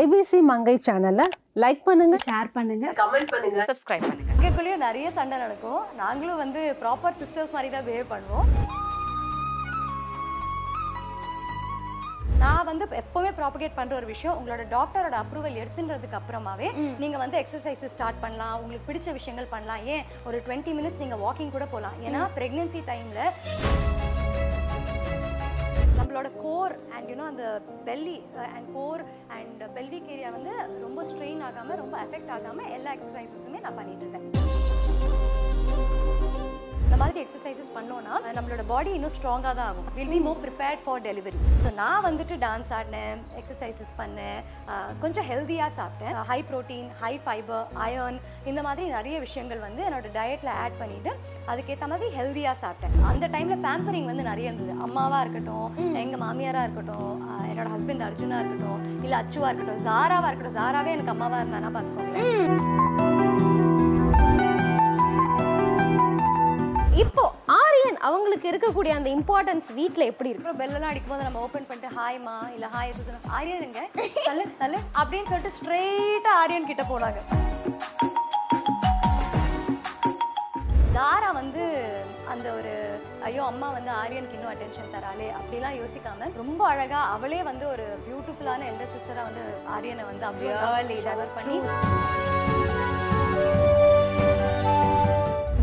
IBC மங்கை சேனலை like பண்ணுங்க. Share பண்ணுங்க. கமெண்ட் பண்ணுங்க. சப்ஸ்கிரைப் பண்ணுங்க. எங்களுக்குள்ளேயும் நிறைய சண்டை நடக்கும். நாங்களும் வந்து ப்ராப்பர் சிஸ்டர்ஸ் மாதிரி தான் பிஹேவ் பண்ணுவோம். நான் வந்து எப்பவுமே ப்ராபகேட் பண்ற ஒரு விஷயம் உங்களோட டாக்டரோட அப்ரூவல் எடுத்துன்றதுக்கு அப்புறமாவே நீங்க வந்து எக்ஸசைஸ் ஸ்டார்ட் பண்ணலாம். உங்களுக்கு பிடிச்ச விஷயங்கள் பண்ணலாம். ஏன்? ஒரு டுவெண்ட்டி மினிட்ஸ் நீங்க வாக்கிங் கூட போகலாம் ஏன்னா பிரெக்னன்சி டைம்ல நம்மளோட கோர் அண்ட் யூனோ அந்த belly and core and pelvic area வந்து ரொம்ப ஸ்ட்ரெயின் ஆகாமல் ரொம்ப அஃபெக்ட் ஆகாமல் எல்லா எக்ஸசைசஸுமே நான் பண்ணிட்டு இருக்கேன். இந்த மாதிரி எக்ஸசைசஸ் பண்ணோம்னா நம்மளோட பாடி இன்னும் ஸ்ட்ராங்காக தான் ஆகும். Will be more prepared for delivery so நான் வந்துட்டு டான்ஸ் ஆடினேன் எக்ஸசைசஸ் பண்ணேன் கொஞ்சம் ஹெல்த்தியாக சாப்பிட்டேன். High protein high fibre iron இந்த மாதிரி நிறைய விஷயங்கள் வந்து என்னோட டயட்டில் ஆட் பண்ணிட்டு அதுக்கேற்ற மாதிரி ஹெல்த்தியாக சாப்பிட்டேன். அந்த டைமில் பேம்பரிங் வந்து நிறைய இருந்தது. அம்மாவாக இருக்கட்டும் எங்கள் மாமியாராக இருக்கட்டும் என்னோட ஹஸ்பண்ட் அர்ஜுனா இருக்கட்டும் இல்லை அச்சுவா இருக்கட்டும் ஜாராவாக இருக்கட்டும் ஜாராவே எனக்கு அம்மாவாக இருந்தானா பார்த்துக்கோங்களேன் இப்போ ஆரியன் அவங்களுக்கு இருக்கக்கூடிய அந்த இம்பார்ட்டன்ஸ் வீட்ல எப்படி இருக்கு? பெல்லெல்லாம் அடிக்கும்போது நம்ம ஓப்பன் பண்ணிட்டு ஹாய்மா இல்லை ஹாய் சுசனா ஆரியன் எங்க? தள்ளு தள்ளு அப்படின்னு சொல்லிட்டு ஸ்ட்ரெயிட்டா ஆரியன் கிட்ட போனாங்க. ஜாரா வந்து அந்த ஒரு ஐயோ அம்மா வந்து ஆரியனுக்கு இன்னும் அட்டென்ஷன் தராளே அப்படிலாம் யோசிக்காம ரொம்ப அழகா அவளே வந்து ஒரு பியூட்டிஃபுல்லான எந்த சிஸ்டரா வந்து ஆரியனை வந்து that's பண்ணி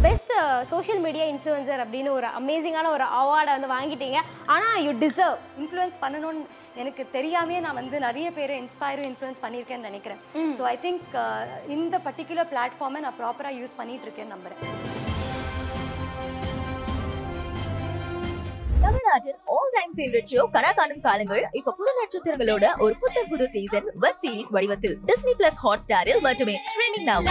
பெஸ்ட் சோஷியல் மீடியா இன்ஃப்ளூயன்சர் அப்படின்னு ஒரு அமேசிங்கான ஒரு அவார்டை வந்து வாங்கிட்டீங்க. ஆனால் யூ டிசர்வ் இன்ஃப்ளூயன்ஸ் பண்ணணும்னு எனக்கு தெரியாமே நான் வந்து நிறைய பேரை இன்ஸ்பயரும் இன்ஃப்ளூயன்ஸ் பண்ணியிருக்கேன்னு நினைக்கிறேன். ஸோ ஐ திங்க் இந்த பர்டிகுலர் பிளாட்ஃபார்மை நான் ப்ராப்பராக யூஸ் பண்ணிட்டு இருக்கேன்னு நம்புறேன். தமிழ்நாட்டின் all time favourite show Kanakaanum Kaalangal இப்ப புது நட்சத்திரங்களோட ஒரு புத்த புது சீசன் வெப் சீரிஸ் வடிவத்தில். டிஸ்னி பிளஸ் ஹாட் ஸ்டாரில் மட்டுமே. Streaming now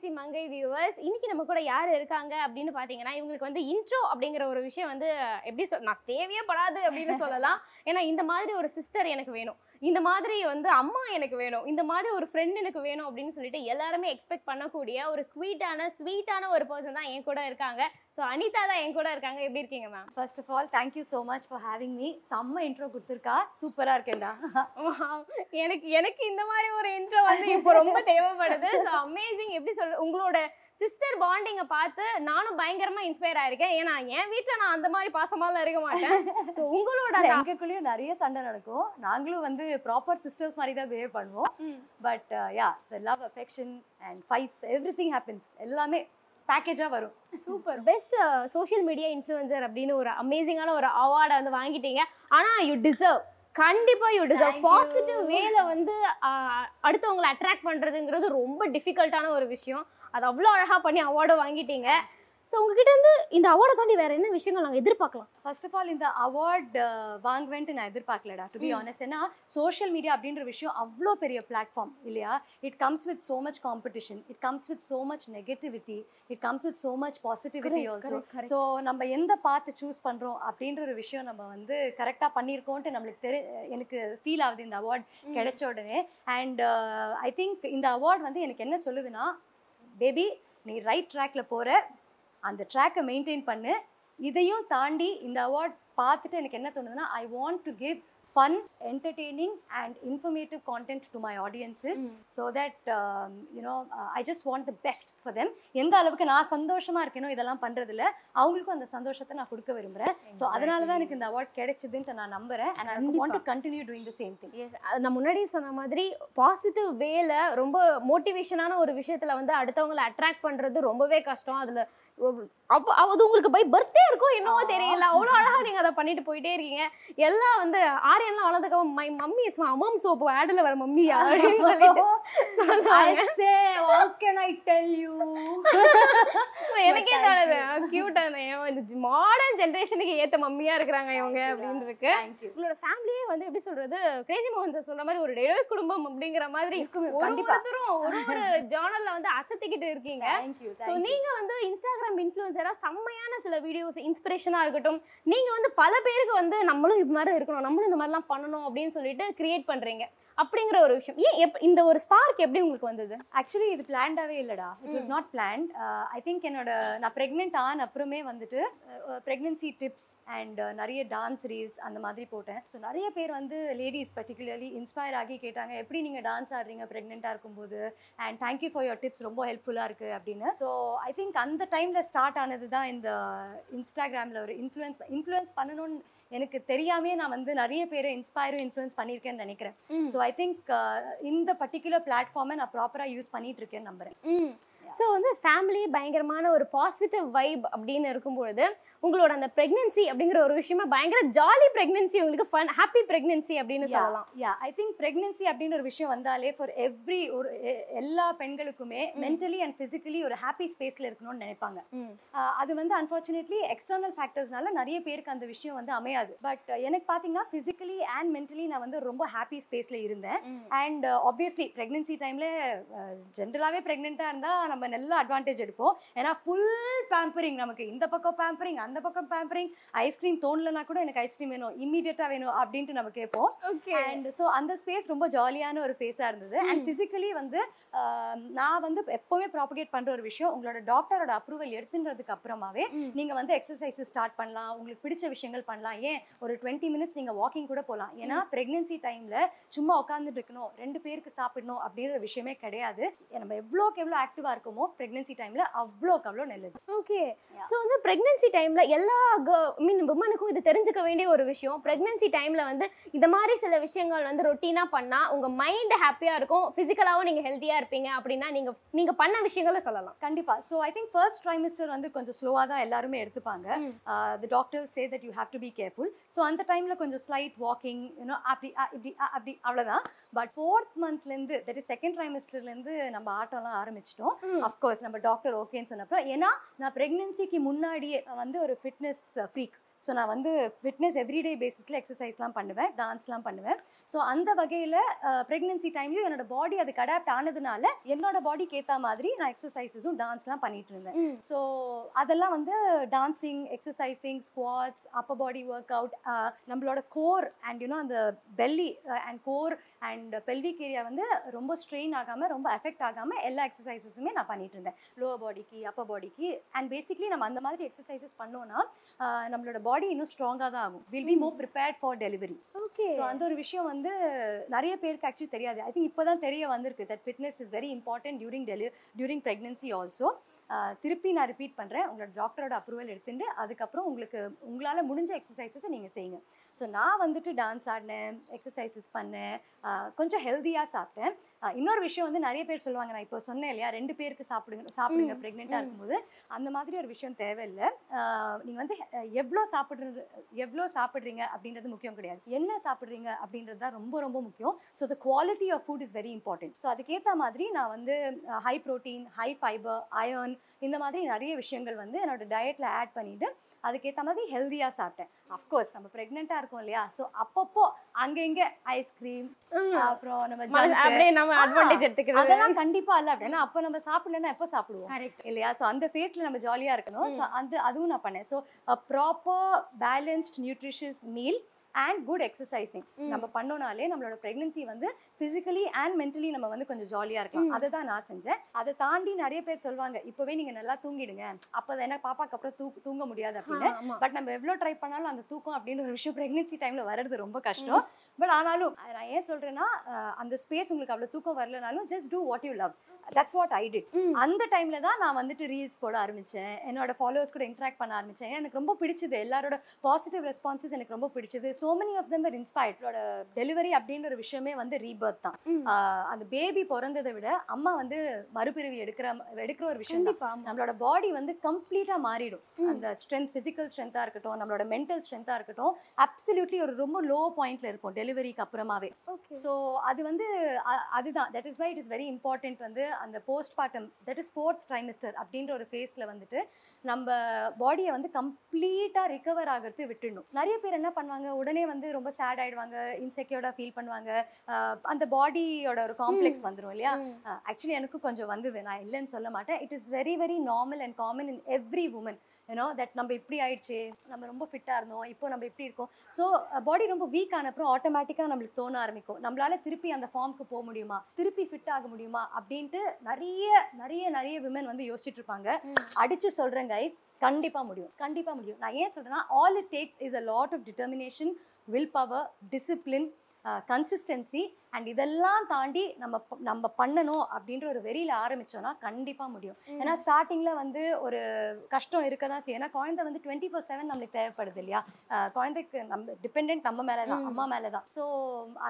so Mangai viewers இன்னைக்கு நம்ம கூட யார் இருக்காங்க அப்படின்னு பார்த்தீங்கன்னா இவங்களுக்கு வந்து இன்ட்ரோ அப்படிங்கிற ஒரு விஷயம் வந்து எப்படி சொல் நான் தேவையே படாது அப்படின்னு சொல்லலாம். ஏன்னா இந்த மாதிரி ஒரு சிஸ்டர் எனக்கு வேணும். இந்த மாதிரி வந்து அம்மா எனக்கு வேணும். இந்த மாதிரி ஒரு ஃப்ரெண்ட் எனக்கு வேணும் அப்படின்னு சொல்லிட்டு எல்லாருமே எக்ஸ்பெக்ட் பண்ணக்கூடிய ஒரு குவீட்டான ஸ்வீட்டான ஒரு பர்சன் தான் என் கூட இருக்காங்க. ஸோ அனிதா தான் என் கூட இருக்காங்க. எப்படி இருக்கீங்க ma'am first of all thank you so much for having me செம்ம இன்ட்ரோ கொடுத்துருக்கா. சூப்பராக இருக்கேன்டா. எனக்கு எனக்கு இந்த மாதிரி ஒரு இன்ட்ரோ வந்து இப்போ ரொம்ப தேவைப்படுது. ஸோ அமேசிங் எப்படி சொல்ற உங்களோட சிஸ்டர் பாண்டிங்கை பார்த்து நானும் பயங்கரமா இன்ஸ்பயர் ஆயிருக்கேன். ஏன்னா என் வீட்டில் நான் அந்த மாதிரி பாசமாலாம் இருக்க மாட்டேன். So, உங்களோட எங்களுக்குள்ளேயும் நிறைய சண்டை நடக்கும். நாங்களும் வந்து ப்ராப்பர் சிஸ்டர்ஸ் மாதிரி தான் பிஹேவ் பண்ணுவோம். But ya love affection and fights every thing happens எல்லாமே பேக்கேஜாக வரும். Super best social media influencer அப்படின்னு ஒரு அமேசிங்கான ஒரு அவார்டை வந்து வாங்கிட்டீங்க. ஆனா யூ டிசர்வ் கண்டிப்பா யூ டிசர்வ். பாசிட்டிவ் வேல வந்து ஆஹ், அடுத்தவங்களை அட்ராக்ட் பண்றதுங்கிறது ரொம்ப டிஃபிகல்ட்டான ஒரு விஷயம். அது அவ்வளோ அழகா பண்ணி அவார்டு வாங்கிட்டீங்க. ஸோ உங்ககிட்ட இருந்து இந்த அவார்டை தாண்டி வேற என்ன விஷயங்கள் நாங்கள் எதிர்பார்க்கலாம்? ஃபர்ஸ்ட் ஆஃப் ஆல் இந்த அவார்ட் வாங்குவேன்ட்டு நான் எதிர்பார்க்கலடா டு பி ஆனஸ்ட் ஏன்னா சோஷியல் மீடியா அப்படின்ற விஷயம் அவ்வளோ பெரிய பிளாட்ஃபார்ம் இல்லையா? It comes with so much competition it comes with so much negativity it comes with so much positivity also. So நம்ம எந்த பார்த்து சூஸ் பண்ணுறோம் அப்படின்ற ஒரு விஷயம் நம்ம வந்து கரெக்டாக பண்ணியிருக்கோன்ட்டு நம்மளுக்கு தெரி எனக்கு ஃபீல் ஆகுது இந்த அவார்ட் கிடைச்ச உடனே. அண்ட் ஐ திங்க் இந்த அவார்ட் வந்து எனக்கு என்ன சொல்லுதுன்னா பேபி நீ ரைட் ட்ராக்ல போகிற அந்த ட்ராக்கை மெயின்டைன் பண்ணு. இதையும் தாண்டி இந்த அவார்ட் பார்த்துட்டு எனக்கு என்ன தோணுதுன்னா I want to give fun entertaining and informative content to my. Audiences so that you know I just want the best for them எந்த அளவுக்கு நான் சந்தோஷமா இருக்கேனோ இதெல்லாம் பண்றதுல அவங்களுக்கும் அந்த சந்தோஷத்தை நான் கொடுக்க விரும்புறேன். ஸோ அதனால தான் எனக்கு இந்த அவார்ட் கிடைச்சதுன்ட்டு நான் நம்புறேன். And I want to continue doing the same thing as நான் முன்னாடியே சொன்ன மாதிரி பாசிட்டிவ் வேல ரொம்ப மோட்டிவேஷனான ஒரு விஷயத்துல வந்து அடுத்தவங்களை அட்ராக்ட் பண்றது ரொம்பவே கஷ்டம். அதுல அப்போ அது உங்களுக்கு பை பர்த்டே இருக்கும் என்னவோ தெரியல. அவ்வளோ அழகா நீங்க அதை பண்ணிட்டு போயிட்டே இருக்கீங்க. எல்லாம் வந்து ஆரியன்லாம் வளர்ந்ததுக்கு மை மம்மி இஸ் அம்மாம் சோப்பு ஆடில் வர மம்மி அப்படின்னு சொல்லிட்டு can I tell you? எனக்கே தோணுது. கியூட்டான இந்த மாடர்ன் ஜென்ரேஷனுக்கு ஏத்த மம்மியா இருக்கிறாங்க இவங்க அப்படின்னு இருக்கு. உங்களோட ஃபேமிலியே வந்து எப்படி சொல்றது? கிரேசி மோகன் சார் சொல்ற மாதிரி ஒரு இடையே குடும்பம் அப்படிங்கிற மாதிரி இருக்குமே, ஒரு ஒரு ஜேர்னல்ல வந்து அசத்திக்கிட்டு இருக்கீங்க. Thank you, so thank you. நீங்க வந்து இன்ஸ்டாகிராம் இன்ஸ்டாகிராம் இன்ஃப்ளூயன்சராக செம்மையான சில வீடியோஸ் இன்ஸ்பிரேஷனாக இருக்கட்டும். நீங்கள் வந்து பல பேருக்கு வந்து நம்மளும் இது மாதிரி இருக்கணும் நம்மளும் இந்த மாதிரிலாம் பண்ணணும் அப்படின்னு சொல்லிட்டு கிரியேட் பண்ணுறீங்க அப்படிங்கிற ஒரு விஷயம். ஏன் எப் இந்த ஒரு ஸ்பார்க் எப்படி உங்களுக்கு வந்தது? ஆக்சுவலி இது பிளான்டாவே இல்லடா. It was not planned I think என்னோட நான் ப்ரெக்னென்ட் ஆன அப்புறமே வந்துட்டு ப்ரெக்னென்சி டிப்ஸ் அண்ட் நிறைய டான்ஸ் ரீல்ஸ் அந்த மாதிரி போட்டேன். ஸோ நிறைய பேர் வந்து லேடிஸ் பர்டிகுலர்லி இன்ஸ்பயர் ஆகி கேட்டாங்க எப்படி நீங்கள் டான்ஸ் ஆடுறீங்க ப்ரெக்னெண்ட்டாக இருக்கும்போது? And thank you for your tips ரொம்ப ஹெல்ப்ஃபுல்லாக இருக்குது அப்படின்னு. ஸோ ஐ திங்க் அந்த டைமில் ஸ்டார்ட் ஆனது தான் இந்த இன்ஸ்டாகிராமில் ஒரு இன்ஃப்ளூயன்ஸ் இன்ஃப்ளூயன்ஸ் பண்ணணும்னு எனக்கு தெரியாமே நான் வந்து நிறைய பேரை இன்ஸ்பயரும் இன்ஃப்ளூயன்ஸ் பண்ணியிருக்கேன்னு நினைக்கிறேன். ஸோ ஐ திங்க் இந்த பர்டிகுலர் பிளாட்ஃபார்மை நான் ப்ராப்பராக யூஸ் பண்ணிட்டு இருக்கேன்னு நம்புறேன். ஸோ வந்து ஃபேமிலி பயங்கரமான ஒரு பாசிட்டிவ் வைப் அப்படின்னு இருக்கும்பொழுது உங்களோட அந்த ப்ரெக்னென்சி அப்படிங்கிற ஒரு விஷயமா பயங்கர ஜாலி ப்ரெக்னென்சி உங்களுக்கு ஃபன் ஹாப்பி ப்ரெக்னென்சி அப்படின்னு சொல்லலாம். யா ஐ திங்க் பிரெக்னன்சி அப்படின்னு ஒரு விஷயம் வந்தாலே ஃபார் எவ்ரி ஒரு எல்லா பெண்களுக்குமே மென்டலி அண்ட் ஃபிசிக்கலி ஒரு ஹாப்பி ஸ்பேஸ்ல இருக்கணும்னு நினைப்பாங்க. அது வந்து அன்ஃபார்ச்சுனேட்லி எக்ஸ்டர்னல் ஃபேக்டர்ஸ்னால நிறைய பேருக்கு அந்த விஷயம் வந்து அமையாது. பட் எனக்கு பார்த்தீங்கன்னா ஃபிசிக்கலி அண்ட் மென்டலி நான் வந்து ரொம்ப ஹாப்பி ஸ்பேஸ்ல இருந்தேன். அண்ட் ஆப்வியஸ்லி ப்ரெக்னென்சி டைமில் ஜென்ரலாகவே ப்ரெக்னெண்ட்டாக இருந்தால் நம்ம நல்ல அட்வான்டேஜ் எடுப்போம். ஏன்னா ஃபுல் பேம்பரிங் நமக்கு. இந்த பக்கம் பேம்பரிங் அந்த பக்கம் பேம்பரிங் ஐஸ்கிரீம் தோணலனா கூட எனக்கு ஐஸ்கிரீம் வேணும். இம்மீடியட்டாக வேணும் அப்படின்ட்டு நம்ம கேட்போம். ஓகே அண்ட் ஸோ அந்த ஸ்பேஸ் ரொம்ப ஜாலியான ஒரு ஃபேஸாக இருந்தது. அண்ட் ஃபிசிக்கலி வந்து ஆஹ், நான் வந்து எப்போவுமே ப்ராபகேட் பண்ணுற ஒரு விஷயம் உங்களோட டாக்டரோட அப்ரூவல் எடுத்துன்றதுக்கு அப்புறமாவே ம். நீங்கள் வந்து எக்ஸசைஸ் ஸ்டார்ட் பண்ணலாம். உங்களுக்கு பிடிச்ச விஷயங்கள் பண்ணலாம். ஏன்? ஒரு டுவெண்ட்டி மினிட்ஸ் நீங்கள் வாக்கிங் கூட போகலாம் ஏன்னா ப்ரெக்னென்சி டைமில் சும்மா உட்காந்துட்டு இருக்கணும். ரெண்டு பேருக்கு சாப்பிடணும் அப்படின்ற விஷயமே கிடையாது. நம்ம எவ்வளோக்கு எவ்வளோ ஆக்டிவாக இருக்கோமோ ப்ரெக்னென்சி டைமில் அவ்வளோக்கு அவ்வளோ நல்லது. ஓகே. ஸோ வந்து ப்ரெக்னென்சி டைமில் எல்லா மீன் உமனுக்கும் இது தெரிஞ்சுக்க வேண்டிய ஒரு விஷயம். ப்ரெக்னென்சி டைமில் வந்து இந்த மாதிரி சில விஷயங்கள் வந்து ரொட்டீனாக பண்ணால் உங்கள் மைண்ட் ஹாப்பியாக இருக்கும். ஃபிசிக்கலாகவும் நீங்கள் ஹெல்த்தியாக இருப்பீங்க அப்படின்னா நீங்கள் நீங்கள் பண்ண விஷயங்களை சொல்லலாம். கண்டிப்பா. So I think first trimester வந்து கொஞ்சம் ஸ்லோவாக தான் எல்லாருமே எடுத்துப்பாங்க. The doctors say that you have to be careful so அந்த டைமில் கொஞ்சம் ஸ்லைட் வாக்கிங் யூனோ அப்படி இப்படி அப்படி அவ்வளோதான் பட் ஃபோர்த் மந்த்லேருந்து தட் இஸ் செகண்ட் ட்ரைமிஸ்டர்லேருந்து நம்ம ஆட்டம்லாம் ஆரம்பிச்சிட்டோம். அஃப்கோர்ஸ் நம்ம டாக்டர் ஓகேன்னு சொன்னப்போ ஏன்னா நான் ப்ரெக்னென்சிக்கு முன்னாடியே வந்து ஒரு ஃபிட்னஸ் ஃப்ரீக் uh, ஸோ நான் வந்து ஃபிட்னஸ் எவ்ரிடே பேசிஸில் எக்ஸசைஸ்லாம் பண்ணுவேன் டான்ஸ்லாம் பண்ணுவேன். ஸோ அந்த வகையில் ப்ரெக்னென்சி டைம்லையும் என்னோட பாடி அதுக்கு அடாப்ட் ஆனதுனால என்னோட பாடிக்கு ஏற்ற மாதிரி நான் எக்ஸசைசஸும் டான்ஸ்லாம் பண்ணிட்டு இருந்தேன். ஸோ அதெல்லாம் வந்து dancing exercising squats upper body work out நம்மளோட கோர் அண்ட் யூனோ அந்த belly and core and pelvic area வந்து ரொம்ப ஸ்ட்ரெயின் ஆகாமல் ரொம்ப எஃபெக்ட் ஆகாமல் எல்லா எக்ஸசைசஸுமே நான் பண்ணிட்டு இருந்தேன். லோவர் பாடிக்கு அப்பர் பாடிக்கு அண்ட் பேசிக்லி நம்ம அந்த மாதிரி எக்ஸசைசஸ் பண்ணோம்னா ஆஹ் நம்மளோட பாடி இன்னும் ஸ்ட்ராங்காக தான் ஆகும். Will be more prepared for delivery okay so அந்த ஒரு விஷயம் வந்து நிறைய பேருக்கு ஆக்சுவலி தெரியாது. ஐ திங்க் இப்போ தான் தெரிய வந்திருக்கு that fitness is very important during deli during pregnancy also திருப்பி நான் ரிப்பீட் பண்ணுறேன் உங்களோட டாக்டரோட அப்ரூவல் எடுத்துட்டு அதுக்கப்புறம் உங்களுக்கு உங்களால் முடிஞ்ச எக்ஸசைசஸை நீங்கள் செய்யுங்க. ஸோ நான் வந்துட்டு டான்ஸ் ஆடினேன் எக்ஸசைசஸ் பண்ணேன் கொஞ்சம் ஹெல்த்தியாக சாப்பிட்டேன். இன்னொரு விஷயம் வந்து நிறைய பேர் சொல்லுவாங்க நான் இப்போ சொன்னேன் இல்லையா ரெண்டு பேருக்கு சாப்பிடுங்க சாப்பிடுங்க ப்ரெக்னெண்ட்டாக. இருக்கும்போது. அந்த மாதிரி ஒரு விஷயம் தேவையில்லை. நீங்கள் வந்து எவ்வளோ சாப்பிட்றது எவ்வளோ சாப்பிட்றீங்க அப்படின்றது முக்கியம் கிடையாது. என்ன சாப்பிட்றீங்க அப்படின்றது தான் ரொம்ப ரொம்ப முக்கியம். So the quality of food is very important so அதுக்கேற்ற மாதிரி நான் வந்து high protein high fibre iron இந்த மாதிரி நிறைய விஷயங்கள் வந்து என்னோட டயட்டில் ஆட் பண்ணிட்டு அதுக்கேற்ற மாதிரி ஹெல்த்தியாக சாப்பிட்டேன். அஃப்கோர்ஸ் நம்ம ப்ரெக்னெண்ட்டாக இருக்கோம் இல்லையா? ஸோ அப்பப்போ அங்கே இங்கே ஐஸ்கிரீம். அப்புறம் நம்ம அட்வான்டேஜ் எடுத்துக்கிறது. அதெல்லாம் கண்டிப்பா இல்ல. அப்படின்னா அப்ப நம்ம சாப்பிடலன்னா எப்போ சாப்பிடுவோம்? இல்லையா? ஸோ அந்த ஃபேஸ்ல நம்ம ஜாலியா இருக்கணும். ஸோ அந்த அதுவும் நான் பண்ணேன். So proper a balanced nutritious meal. And good exercising நம்ம பண்ணோனாலே நம்மளோட ப்ரெக்னன்சி வந்து ஃபிசிக்கலி அண்ட் மென்டலி நம்ம வந்து கொஞ்சம் ஜாலியா இருக்கலாம். அதை தான் நான் செஞ்சேன். அதை தாண்டி நிறைய பேர் சொல்லுவாங்க இப்போவே நீங்க நல்லா தூங்கிடுங்க. அப்போ என்ன பாப்பாக்கு அப்புறம் தூ தூங்க முடியாது அப்படின்னு. பட் நம்ம எவ்வளோ ட்ரை பண்ணாலும் அந்த தூக்கம் அப்படின்னு ஒரு விஷயம் ப்ரெக்னென்சி டைமில் வர்றது ரொம்ப கஷ்டம். பட் ஆனாலும் நான் ஏன் சொல்கிறேன்னா அந்த ஸ்பேஸ் உங்களுக்கு அவ்வளோ தூக்கம் வரலனாலும் just do what you love that's what I did. அந்த டைமில் தான் நான் வந்துட்டு ரீல்ஸ் போட ஆரம்பித்தேன் என்னோட ஃபாலோவர்ஸ் கூட இன்ட்ராக்ட் பண்ண ஆரம்பித்தேன் எனக்கு ரொம்ப பிடிச்சது. எல்லாரோட பாசிட்டிவ் ரெஸ்பான்சஸ் எனக்கு ரொம்ப பிடிச்சது. So many of them were inspired. என்னோட டெலிவரி அப்படின்ற ஒரு விஷயமே வந்து ரீபர்த் தான். அந்த பேபி பிறந்ததை விட அம்மா வந்து மறுபிறவி எடுக்கிற எடுக்கிற ஒரு விஷயம். நம்மளோட பாடி வந்து கம்ப்ளீட்டா மாறிடும். அந்த ஸ்ட்ரென்த் பிசிக்கல் ஸ்ட்ரென்த்தா இருக்கட்டும் நம்மளோட மென்டல் ஸ்ட்ரென்த்தா இருக்கட்டும் அப்சல்யூட்லி ஒரு ரொம்ப லோ பாயிண்ட்ல இருப்போம் டெலிவரிக்கு அப்புறமாவே. ஸோ அது வந்து அதுதான். That is why it is very important வந்து அந்த postpartum that is fourth trimester அப்படின்ற ஒரு ஃபேஸில் வந்துட்டு நம்ம பாடியை வந்து கம்ப்ளீட்டாக ரிகவர் ஆகிறது விட்டுடணும். நிறைய பேர் என்ன பண்ணுவாங்க உடனே உடனே வந்து ரொம்ப சேட் ஆயிடுவாங்க இன்செக்யூர்டா ஃபீல் பண்ணுவாங்க. அந்த பாடியோட ஒரு காம்ப்ளெக்ஸ் வந்துரும் இல்லையா? ஆக்சுவலி எனக்கும் கொஞ்சம் வந்தது. நான் இல்லைன்னு சொல்ல மாட்டேன். It is very very normal and common in every woman you know that நம்ம இப்படி ஆயிடுச்சு நம்ம ரொம்ப ஃபிட்டாக இருந்தோம் இப்போ நம்ம இப்படி இருக்கோம். ஸோ பாடி ரொம்ப வீக் ஆன அப்புறம் ஆட்டோமேட்டிக்காக நம்மளுக்கு தோண ஆரம்பிக்கும். நம்மளால திருப்பி அந்த ஃபார்முக்கு போக முடியுமா? திருப்பி ஃபிட் ஆக முடியுமா? அப்படின்ட்டு நிறைய நிறைய நிறைய விமன் வந்து யோசிச்சுட்டு இருப்பாங்க. அடிச்சு சொல்றேன் கைஸ் கண்டிப்பா முடியும். கண்டிப்பா முடியும். நான் ஏன் சொல்றேன்னா all it takes is a lot of determination willpower discipline consistency and இதெல்லாம் தாண்டி நம்ம நம்ம பண்ணணும் அப்படின்ற ஒரு வெறியில ஆரம்பிச்சோம்னா கண்டிப்பா முடியும். ஏன்னா ஸ்டார்டிங்ல வந்து ஒரு கஷ்டம் இருக்க தான் செய்யும். ஏன்னா குழந்தை வந்து டுவெண்ட்டி ஃபோர் செவன் நம்மளுக்கு தேவைப்படுது இல்லையா? குழந்தைக்கு நம்ம டிபெண்ட் நம்ம மேல தான். அம்மா மேல தான் ஸோ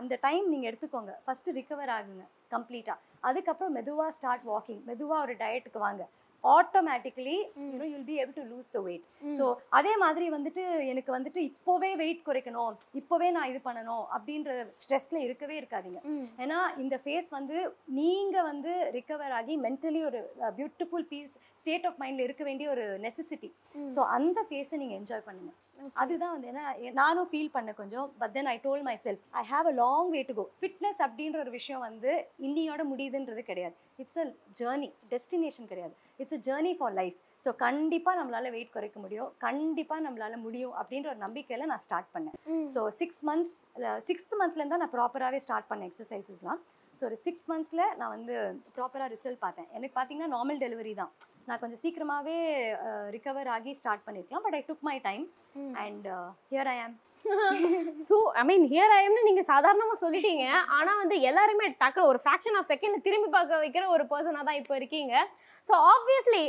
அந்த டைம் நீங்க எடுத்துக்கோங்க. ஃபர்ஸ்ட் ரிகவர் ஆகுங்க கம்ப்ளீட்டா அதுக்கப்புறம் மெதுவா ஸ்டார்ட் வாக்கிங் மெதுவா ஒரு டயட்டுக்கு வாங்க. Automatically you know you'll be able to lose the weight so அதே மாதிரி வந்துட்டு எனக்கு வந்துட்டு இப்போவே வெயிட் குறைக்கணும் இப்போவே நான் இது பண்ணணும் அப்படின்ற ஸ்ட்ரெஸ்ல இருக்கவே இருக்காதீங்க. ஏன்னா இந்த ஃபேஸ் வந்து நீங்க வந்து ரிகவர் ஆகி மென்டலி ஒரு பியூட்டிஃபுல் பீஸ் ஸ்டேட் ஆஃப் மைண்ட்ல இருக்க வேண்டிய ஒரு நெசசிட்டி ஸோ அந்த ஃபேஸை நீங்க என்ஜாய் பண்ணுங்க. அதுதான் வந்து ஏன்னா எ- நானும் ஃபீல் பண்ணேன் கொஞ்சம் but then I told myself I have a long way to go fitness அப்படின்ற ஒரு விஷயம் வந்து இன்னியோட முடியுதுன்றது கிடையாது. இட்ஸ் அ ஜேர்னி டெஸ்டினேஷன் கிடையாது. It's a journey for life so கண்டிப்பாக நம்மளால வெயிட் குறைக்க முடியும். கண்டிப்பாக நம்மளால முடியும் அப்படின்ற ஒரு நம்பிக்கையில் நான் ஸ்டார்ட் பண்ணேன். ஸோ சிக்ஸ் மந்த்ஸ் சிக்ஸ்த் மந்த்லேருந்து தான் நான் ப்ராப்பராகவே ஸ்டார்ட் பண்ணேன் எக்ஸசைசஸ்லாம் ஸோ ஒரு சிக்ஸ் மந்த்ஸில் நான் வந்து ப்ராப்பராக ரிசல்ட் பார்த்தேன். எனக்கு பார்த்தீங்கன்னா நார்மல் டெலிவரி தான். நான் கொஞ்சம் சீக்கிரமாகவே ரிகவர் ஆகி ஸ்டார்ட் பண்ணியிருக்கலாம் but I took my. Time and here I am so I mean here ஐஎம்னு நீங்கள் சாதாரணமாக சொல்லிட்டீங்க. ஆனால் வந்து எல்லாருமே டக்குனு ஒரு ஃப்ராக்ஷன் ஆஃப் செகண்ட் திரும்பி பார்க்க வைக்கிற ஒரு பர்சனாக தான் இப்போ இருக்கீங்க. ஸோ ஆப்வியஸ்லி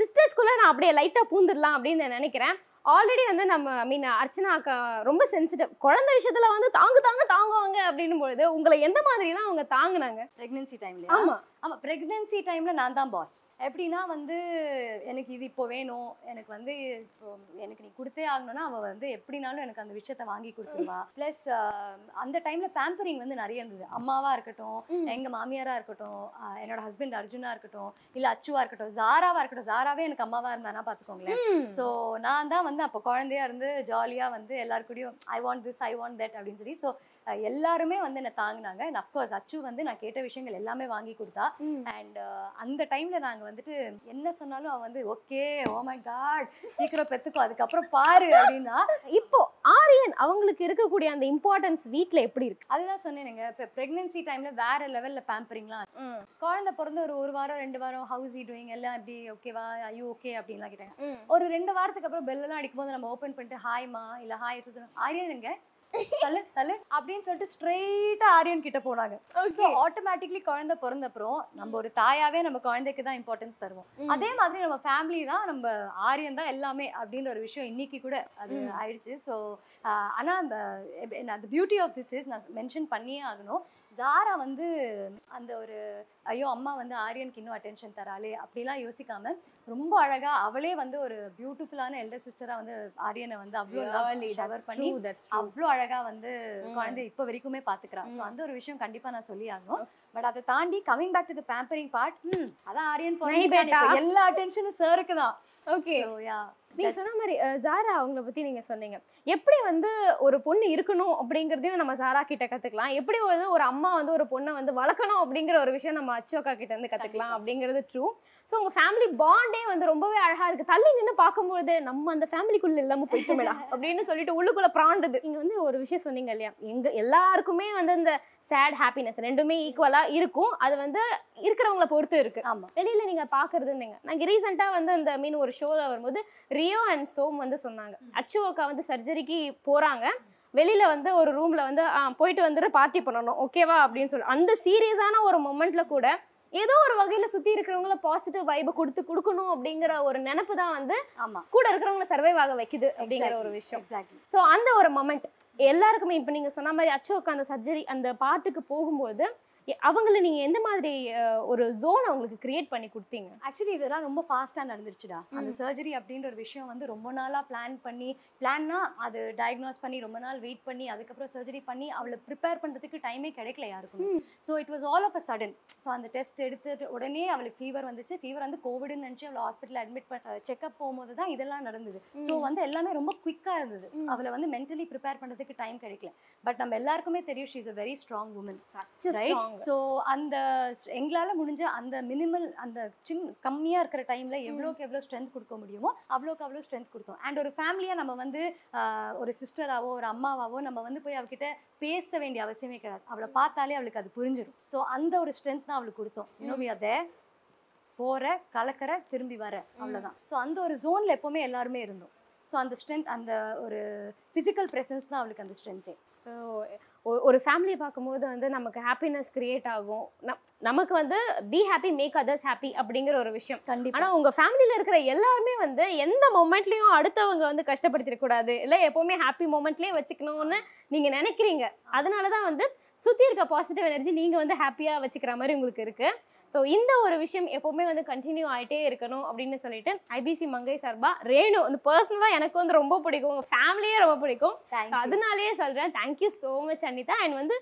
சிஸ்டர்ஸ்குள்ளே நான் அப்படியே லைட்டாக பூந்துடலாம் அப்படின்னு நான் நினைக்கிறேன். ஆல்ரெடி வந்து நம்ம ஐ மீன் அர்ச்சனா அக்கா ரொம்ப சென்சிட்டிவ் குழந்தை விஷயத்துல வந்து தாங்கு தாங்க தாங்குவாங்க அப்படின்னும் பொழுது உங்களை எந்த மாதிரிலாம் அவங்க தாங்குனாங்க? ப்ரெக்னென்சி டைம்ல ஆமா. ஆமாம் ப்ரெக்னென்சி டைமில் நான் தான் பாஸ் எப்படின்னா வந்து எனக்கு இது இப்போ வேணும். எனக்கு வந்து இப்போ எனக்கு நீ கொடுத்தே ஆகணும்னா அவள் வந்து எப்படினாலும் எனக்கு அந்த விஷயத்த வாங்கி கொடுத்துருவா. ப்ளஸ் அந்த டைமில் பேம்பரிங் வந்து நிறைய இருந்தது. அம்மாவாக இருக்கட்டும். எங்கள் மாமியாராக இருக்கட்டும் என்னோட ஹஸ்பண்ட் அர்ஜுனா இருக்கட்டும் இல்லை அச்சுவா இருக்கட்டும் ஜாராவாக இருக்கட்டும் ஜாராவே எனக்கு அம்மாவாக இருந்தானா பார்த்துக்கோங்களேன் ஸோ நான் தான் வந்து அப்போ குழந்தையா இருந்து ஜாலியாக வந்து எல்லாரு கூடயும் I want this I want that அப்படின்னு சொல்லி ஸோ எல்லாருமே வந்து என்னை தாங்கினாங்க. அண்ட் அஃப்கோர்ஸ் அச்சு வந்து நான் கேட்ட விஷயங்கள் எல்லாமே வாங்கி கொடுத்தா அண்ட் அந்த டைம்ல நாங்க வந்துட்டு என்ன சொன்னாலும் அவன் வந்து ஓகே ஓ மை காட் சீக்கிரம் பெத்துக்கோ அதுக்கப்புறம் பாரு அப்படின்னா இப்போ ஆரியன் அவங்களுக்கு இருக்கக்கூடிய அந்த இம்பார்ட்டன்ஸ் வீட்ல எப்படி இருக்கு? அதுதான் சொன்னேனுங்க. இப்போ ப்ரெக்னென்சி டைம்ல வேற லெவல்ல பேம்பரிங்லாம் குழந்தை பிறந்து ஒரு ஒரு வாரம் ரெண்டு வாரம் ஹவுஸ் ஈ டூயிங் எல்லாம் எப்படி ஓகேவா ஐயோ ஓகே அப்படின்லாம் கேட்டாங்க. ஒரு ரெண்டு வாரத்துக்கு அப்புறம் பெல்லெல்லாம் அடிக்கும்போது நம்ம ஓப்பன் பண்ணிட்டு ஹாய்மா இல்ல ஹாய் ஆரியன் தள்ளு தள்ளு அப்படின்னு சொல்லிட்டு ஸ்ட்ரெயிட்டா ஆரியன் கிட்ட போனாங்க. ஸோ ஆட்டோமேட்டிக்லி குழந்தை பிறந்த அப்புறம் நம்ம ஒரு தாயாவே நம்ம குழந்தைக்கு தான் இம்பார்ட்டன்ஸ் தருவோம். அதே மாதிரி நம்ம ஃபேமிலி தான் நம்ம ஆரியன் தான் எல்லாமே அப்படின்ற ஒரு விஷயம் இன்னைக்கு கூட அது. ஆயிடுச்சு. ஸோ ஆனா அந்த அந்த பியூட்டி ஆஃப் திஸ் இஸ் நான் மென்ஷன் பண்ணியே ஆகணும். ஜாரா வந்து அந்த ஒரு ஐயோ அம்மா வந்து ஆரியனுக்கு இன்னும் அட்டென்ஷன் தராளே அப்படிலாம் யோசிக்காம ரொம்ப அழகா அவளே வந்து ஒரு பியூட்டிஃபுல்லான எல்டர் சிஸ்டரா வந்து ஆரியனை வந்து அவ்வளோ பண்ணி அவ்வளோ அழகா வந்து. குழந்தை இப்போ வரைக்குமே பாத்துக்கிறா ஸோ. அந்த ஒரு விஷயம் கண்டிப்பா நான் சொல்லி ஆகணும் பட் அதை தாண்டி coming back to the pampering part அதான் ஆரியன் எல்லா அட்டென்ஷனும் சருக்கு தான். ஓகே யா நீங்க சொன்ன மாதிரி ஜாரா அவங்கள பத்தி நீங்க சொன்னீங்க. எப்படி வந்து ஒரு பொண்ணு இருக்கணும் அப்படிங்கறதையும் நம்ம ஜாரா கிட்ட கத்துக்கலாம். எப்படி வந்து ஒரு அம்மா வந்து ஒரு பொண்ணை வந்து வளர்க்கணும் அப்படிங்கிற ஒரு விஷயம் நம்ம அச்சோக்கா கிட்ட இருந்து கத்துக்கலாம் அப்படிங்கிறது ட்ரூ ஸோ உங்க ஃபேமிலி பாண்டே வந்து ரொம்பவே அழகா இருக்கு. தள்ளி நின்று பார்க்கும்போது நம்ம அந்த ஃபேமிலிக்குள்ள இல்லாம போயிட்டோமேடா அப்படின்னு சொல்லிட்டு உள்ளுக்குள்ள பிராண்டுது. நீங்க வந்து ஒரு விஷயம் சொன்னீங்க இல்லையா? எங்க எல்லாருக்குமே வந்து இந்த சேட் ஹாப்பினஸ் ரெண்டுமே ஈக்குவலா இருக்கும். அது வந்து இருக்கிறவங்கள பொறுத்து இருக்கு. ஆமா. வெளியில நீங்க பாக்குறதுன்னீங்க நாங்க ரீசெண்டா வந்து அந்த மீன் ஒரு ஷோல வரும்போது ரியோ அண்ட் சோம் வந்து சொன்னாங்க. அச்சு அக்கா வந்து சர்ஜரிக்கு போறாங்க. வெளியில வந்து ஒரு ரூம்ல வந்து போயிட்டு வந்துட்டு பார்ட்டி பண்ணணும். ஓகேவா அப்படின்னு சொல்லி. அந்த சீரியஸான ஒரு மொமெண்ட்ல கூட ஏதோ ஒரு வகையில சுத்தி இருக்கிறவங்கள பாசிட்டிவ் வைபை கொடுத்து கொடுக்கணும் அப்படிங்கிற ஒரு நினைப்பு தான் வந்து ஆமா. கூட இருக்கிறவங்கள சர்வைவ் ஆக வைக்குது அப்படிங்கிற ஒரு விஷயம். ஸோ அந்த ஒரு மொமெண்ட் எல்லாருக்குமே இப்போ நீங்கள் சொன்ன மாதிரி அச்சோக்கு அந்த சர்ஜரி அந்த பாட்டுக்கு போகும்போது அவங்கள நீங்க எந்த மாதிரி ஒரு ஜோன் அவங்களுக்கு கிரியேட் பண்ணி கொடுத்தீங்க? ஆக்சுவலி இதெல்லாம் ரொம்ப ஃபாஸ்ட்டாக நடந்துருச்சுடா. அந்த சர்ஜரி அப்படின்ற ஒரு விஷயம் வந்து ரொம்ப நாளாக பிளான் பண்ணி பிளான்னா அது டயக்னோஸ் பண்ணி ரொம்ப நாள் வெயிட் பண்ணி அதுக்கப்புறம் சர்ஜரி பண்ணி அவளை ப்ரிப்பேர் பண்ணுறதுக்கு டைமே கிடைக்கல யாருக்கும். So it was all of a sudden so அந்த டெஸ்ட் எடுத்துட்டு உடனே அவளுக்கு ஃபீவர் வந்துச்சு. ஃபீவர் வந்து கோவிட்னு நினச்சி அவளை ஹாஸ்பிட்டல் அட்மிட் பண்ண செக்அப் போகும்போது தான் இதெல்லாம் நடந்தது. ஸோ வந்து எல்லாமே ரொம்ப குயிக்காக இருந்தது. அவளை வந்து மென்டலி ப்ரிப்பேர் பண்ணுறதுக்கு டைம் கிடைக்கல. பட் நம்ம எல்லாருக்குமே தெரியும் she is a very strong woman right so அந்த எங்களால முடிஞ்ச அந்த மினிமல் அந்த சின்ன கம்மியா இருக்கிற டைம்ல எவ்வளோக்கு எவ்வளோ ஸ்ட்ரென்த் கொடுக்க முடியுமோ அவ்வளோக்கு அவ்வளோ ஸ்ட்ரென்த் கொடுத்தோம். அண்ட் ஒரு ஃபேமிலியா நம்ம வந்து ஒரு சிஸ்டராவோ ஒரு அம்மாவாவோ நம்ம வந்து போய் அவகிட்ட பேச வேண்டிய அவசியமே கிடையாது. அவளை பார்த்தாலே அவளுக்கு அது புரிஞ்சிடும் ஸோ அந்த ஒரு ஸ்ட்ரென்த் தான் அவளுக்கு கொடுத்தோம். இன்னும் அதை போற கலக்கிற திரும்பி வர. அவ்வளவுதான். ஸோ அந்த ஒரு ஜோன்ல எப்பவுமே எல்லாருமே இருந்தோம். ஸோ அந்த ஸ்ட்ரென்த் அந்த ஒரு ஃபிசிக்கல் ப்ரெசன்ஸ் தான் அவளுக்கு அந்த ஸ்ட்ரென்த்தே ஸோ ஒரு ஃபேமிலியை பார்க்கும்போது வந்து நமக்கு ஹாப்பினஸ் கிரியேட் ஆகும். நம்- நமக்கு வந்து be happy make others happy அப்படிங்கிற ஒரு விஷயம். கண்டிப்பா. ஆனா உங்க ஃபேமிலியில இருக்கிற எல்லாருமே வந்து எந்த மொமெண்ட்லயும் அடுத்தவங்க வந்து கஷ்டப்படுத்திடக் கூடாது இல்ல எப்பவுமே ஹாப்பி மொமெண்ட்லயே வச்சுக்கணும்னு நீங்க நினைக்கிறீங்க. அதனாலதான் வந்து சுத்தி இருக்க பாசிட்டிவ் எனர்ஜி நீங்க வந்து ஹாப்பியா வச்சுக்கிற மாதிரி உங்களுக்கு இருக்கு. ஸோ இந்த ஒரு விஷயம் எப்பவுமே வந்து கண்டினியூ ஆயிட்டே இருக்கணும் அப்படின்னு சொல்லிட்டு ஐபிசி மங்கை சார்பா ரேணு வந்து பர்சனலாக எனக்கு வந்து ரொம்ப பிடிக்கும். உங்க ஃபேமிலியே ரொம்ப பிடிக்கும். அதனாலேயே சொல்றேன். Thank you so much Anitha. And வந்து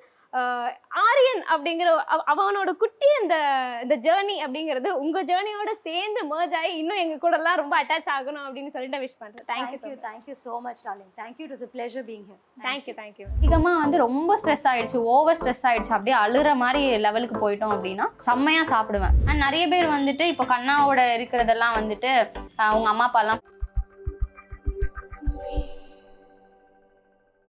ஆரியன் அப்படிங்கிற அவ- அவனோட குட்டி அந்த இந்த ஜேர்னி அப்படிங்கிறது உங்க ஜேர்னியோட சேர்ந்து merge ஆகி இன்னும் எங்க கூட எல்லாம் ரொம்ப அட்டாச் ஆகணும் அப்படின்னு சொல்லிட்டு விஷ் பண்றேன். Thank you thank you thank you so much darling thank you it is a pleasure being here thank you thank you அதிகமாக வந்து ரொம்ப ஸ்ட்ரெஸ் ஆயிடுச்சு ஓவர் ஸ்ட்ரெஸ் ஆயிடுச்சு. அப்படியே அழுற மாதிரி லெவலுக்கு போயிட்டோம் அப்படின்னா செம்மையாக சாப்பிடுவேன். அண்ட் நிறைய பேர் வந்துட்டு இப்போ கண்ணாவோட இருக்கிறதெல்லாம் வந்துட்டு ஆஹ் உங்க அம்மா அப்பாலாம்